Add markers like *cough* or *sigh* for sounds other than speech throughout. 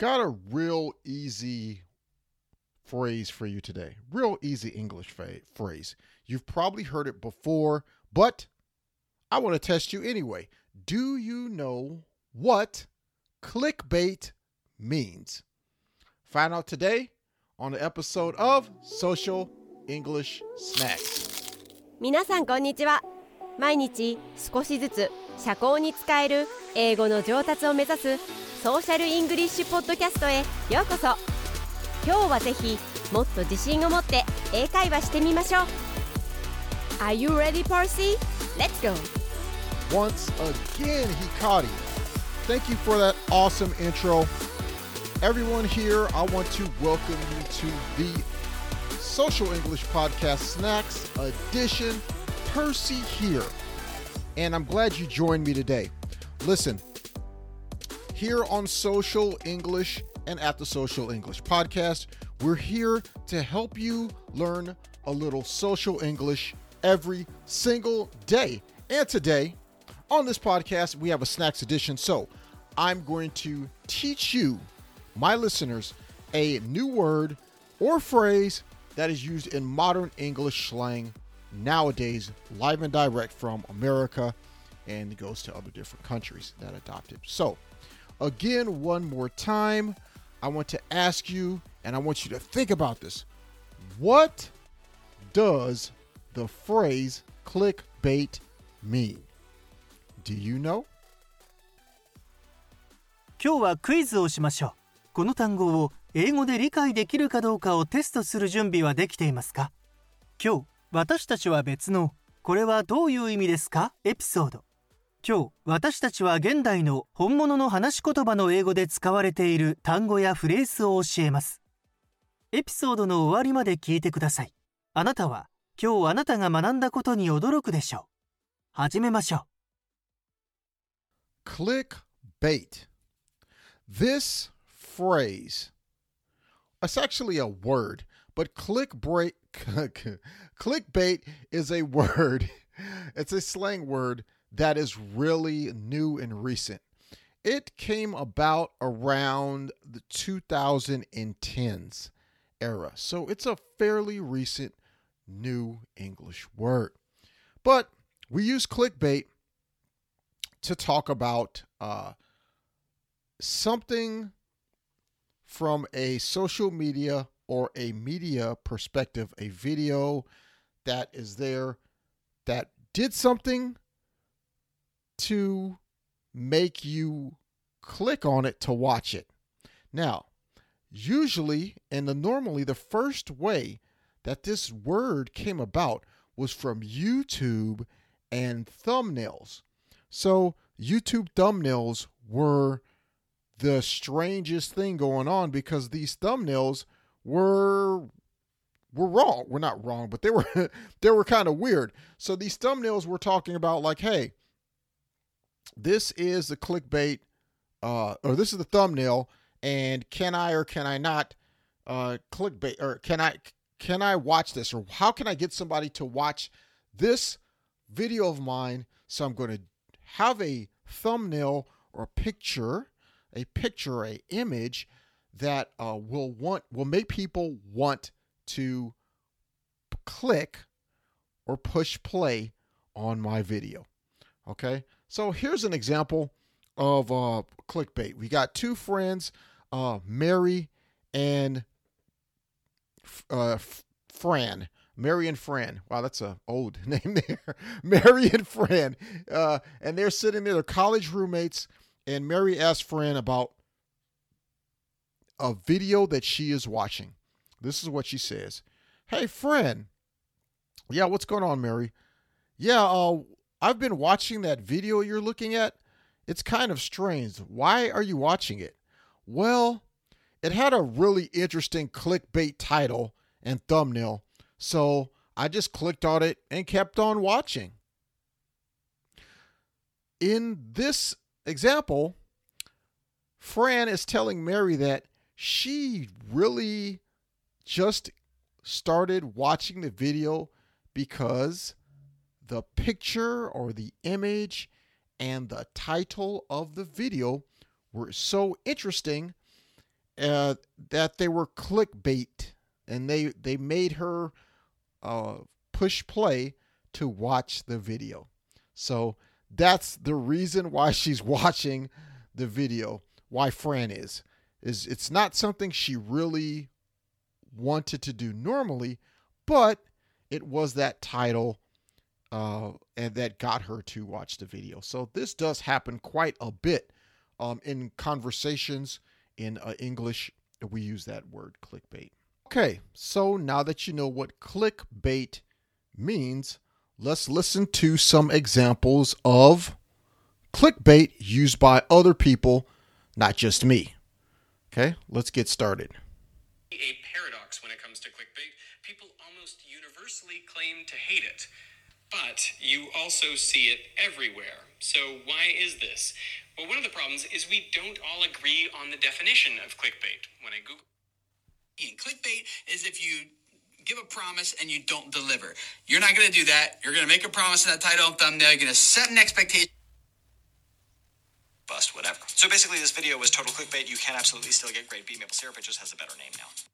got a real easy phrase for you today. Real easy English phrase. You've probably heard it before, but I want to test you anyway. Do you know what clickbait means? Find out today on the episode of Social English Snacks. 皆さんこんにちは。毎日少しずつ社交に使える英語の上達を目指す ソーシャルイングリッシュポッドキャストへようこそ今日はぜひもっと自信を持って英会話してみましょう Are you ready, Percy? Let's go! Once again, Hikari. Thank you for that awesome intro. Everyone here, I want to welcome you to the Social English Podcast Snacks Edition. Percy here, and I'm glad you joined me today. Listen, here on Social English and at the Social English Podcast, we're here to help you learn a little social English every single day. And today, on this podcast, we have a snacks edition. So I'm going to teach you, my listeners, a new word or phrase that is used in modern English slang nowadays, live and direct from America, and goes to other different countries that adopt it. So, again, one more time, I want to ask you, and I want you to think about this. What does the phrase clickbait mean? Do you know? 今日はクイズをしましょう。この単語を英語で理解できるかどうかをテストする準備はできていますか今日私たちは別のこれはどういう意味ですかエピソード今日私たちは現代の本物の話し言葉の英語で使われている単語やフレーズを教えます。エピソードの終わりまで聞いてください。あなたは今日あなたが学んだことに驚くでしょう。始めましょう。Clickbait. This phrase. It's actually a word but clickbait *laughs* clickbait is a word. It's a slang word that is really new and recent. It came about around the 2010s era. So it's a fairly recent new English word. But we use clickbait to talk about uh, something from a social media or a media perspective, a video that is there that did something to make you click on it to watch it. Now, usually and the normally the first way that this word came about was from YouTube and thumbnails. So, YouTube thumbnails were the strangest thing going on because these thumbnails were were wrong. We're not wrong, but they were *laughs* they were kind of weird. So these thumbnails were talking about like, hey, this is the clickbait, uh, or this is the thumbnail, and can I or can I not uh, clickbait, or can I can I watch this, or how can I get somebody to watch this video of mine? So I'm going to have a thumbnail or a picture, a picture, a image that uh, will want will make people want to click or push play on my video. Okay, so here's an example of uh, clickbait. We got two friends, uh, Mary and uh, Fran. Mary and Fran. Wow, that's a old *laughs* name there. Mary and Fran. Uh, and they're sitting there, they're college roommates, and Mary asked Fran about a video that she is watching. This is what she says. Hey, Fran. Yeah, what's going on, Mary? Yeah, uh, I've been watching that video you're looking at. It's kind of strange. Why are you watching it? Well, it had a really interesting clickbait title and thumbnail, so I just clicked on it and kept on watching. In this example, Fran is telling Mary that she really just started watching the video because the picture or the image and the title of the video were so interesting uh, that they were clickbait, and they they made her uh, push play to watch the video. So that's the reason why *laughs* she's watching the video. Why Fran is is it's not something she really wanted to do normally, but it was that title uh, and that got her to watch the video. So this does happen quite a bit um, in conversations in uh, English. We use that word clickbait. Okay, so now that you know what clickbait means, let's listen to some examples of clickbait used by other people, not just me. Okay, let's get started. A paradox when it comes to clickbait. People almost universally claim to hate it, but you also see it everywhere. So, why is this? Well, one of the problems is we don't all agree on the definition of clickbait. When I Google clickbait is if you give a promise and you don't deliver. You're not going to do that. You're going to make a promise in that title and thumbnail. You're going to set an expectation. bust, whatever. So basically, this video was total clickbait. You can absolutely still get Grade B maple syrup. It just has a better name now.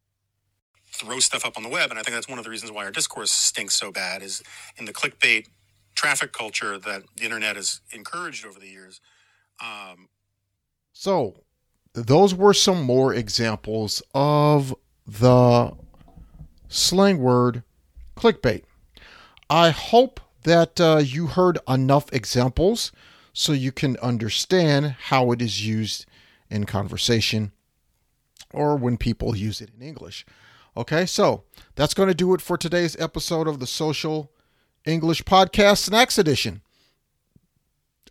Throw stuff up on the web, and I think that's one of the reasons why our discourse stinks so bad. Is in the clickbait traffic culture that the internet has encouraged over the years. Um, So, those were some more examples of the slang word clickbait. I hope that uh, you heard enough examples so you can understand how it is used in conversation or when people use it in English. Okay, so that's going to do it for today's episode of the Social English Podcast Snacks Edition.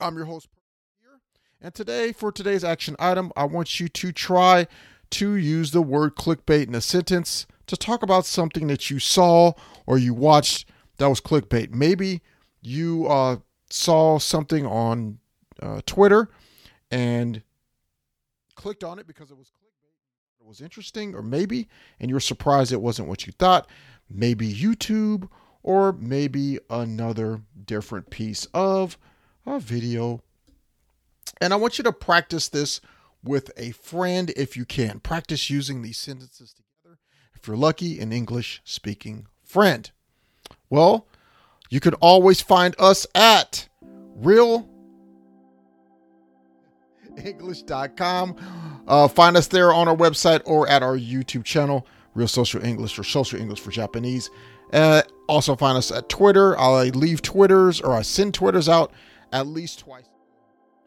I'm your host, here, and today, for today's action item, I want you to try to use the word clickbait in a sentence to talk about something that you saw or you watched that was clickbait. Maybe you uh, saw something on uh, Twitter and clicked on it because it was it was interesting, or maybe, and you were surprised it wasn't what you thought. Maybe YouTube, or maybe another different piece of a video. And I want you to practice this with a friend if you can. Practice using these sentences together. If you're lucky, an English speaking friend. Well, you can always find us at real english.com. Uh, find us there on our website or at our YouTube channel, Real Social English or Social English for Japanese. Uh, also find us at Twitter. I leave Twitters or I send Twitters out at least twice,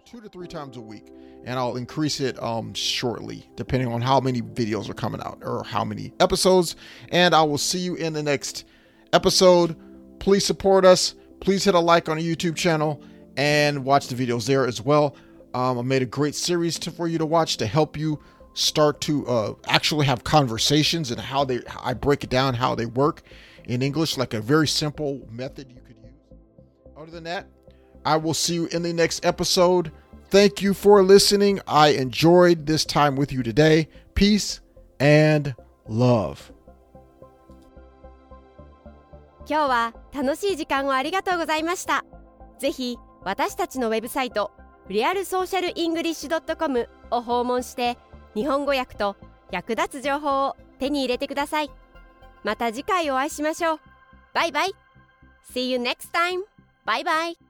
two to three times a week, and I'll increase it um, shortly, depending on how many videos are coming out or how many episodes. And I will see you in the next episode. Please support us. Please hit a like on the YouTube channel and watch the videos there as well. Um, I made a great series to, for you to watch to help you start to uh, actually have conversations and how they I break it down how they work in English, like a very simple method you could use. Other than that, I will see you in the next episode. Thank you for listening. I enjoyed this time with you today. Peace and love. 今日は楽しい時間をありがとうございましたぜひ私たちのウェブサイト リアルソーシャルイングリッシュ .com を訪問して日本語訳と役立つ情報を手に入れてください。また次回お会いしましょう。バイバイ。See you next time! バイバイ。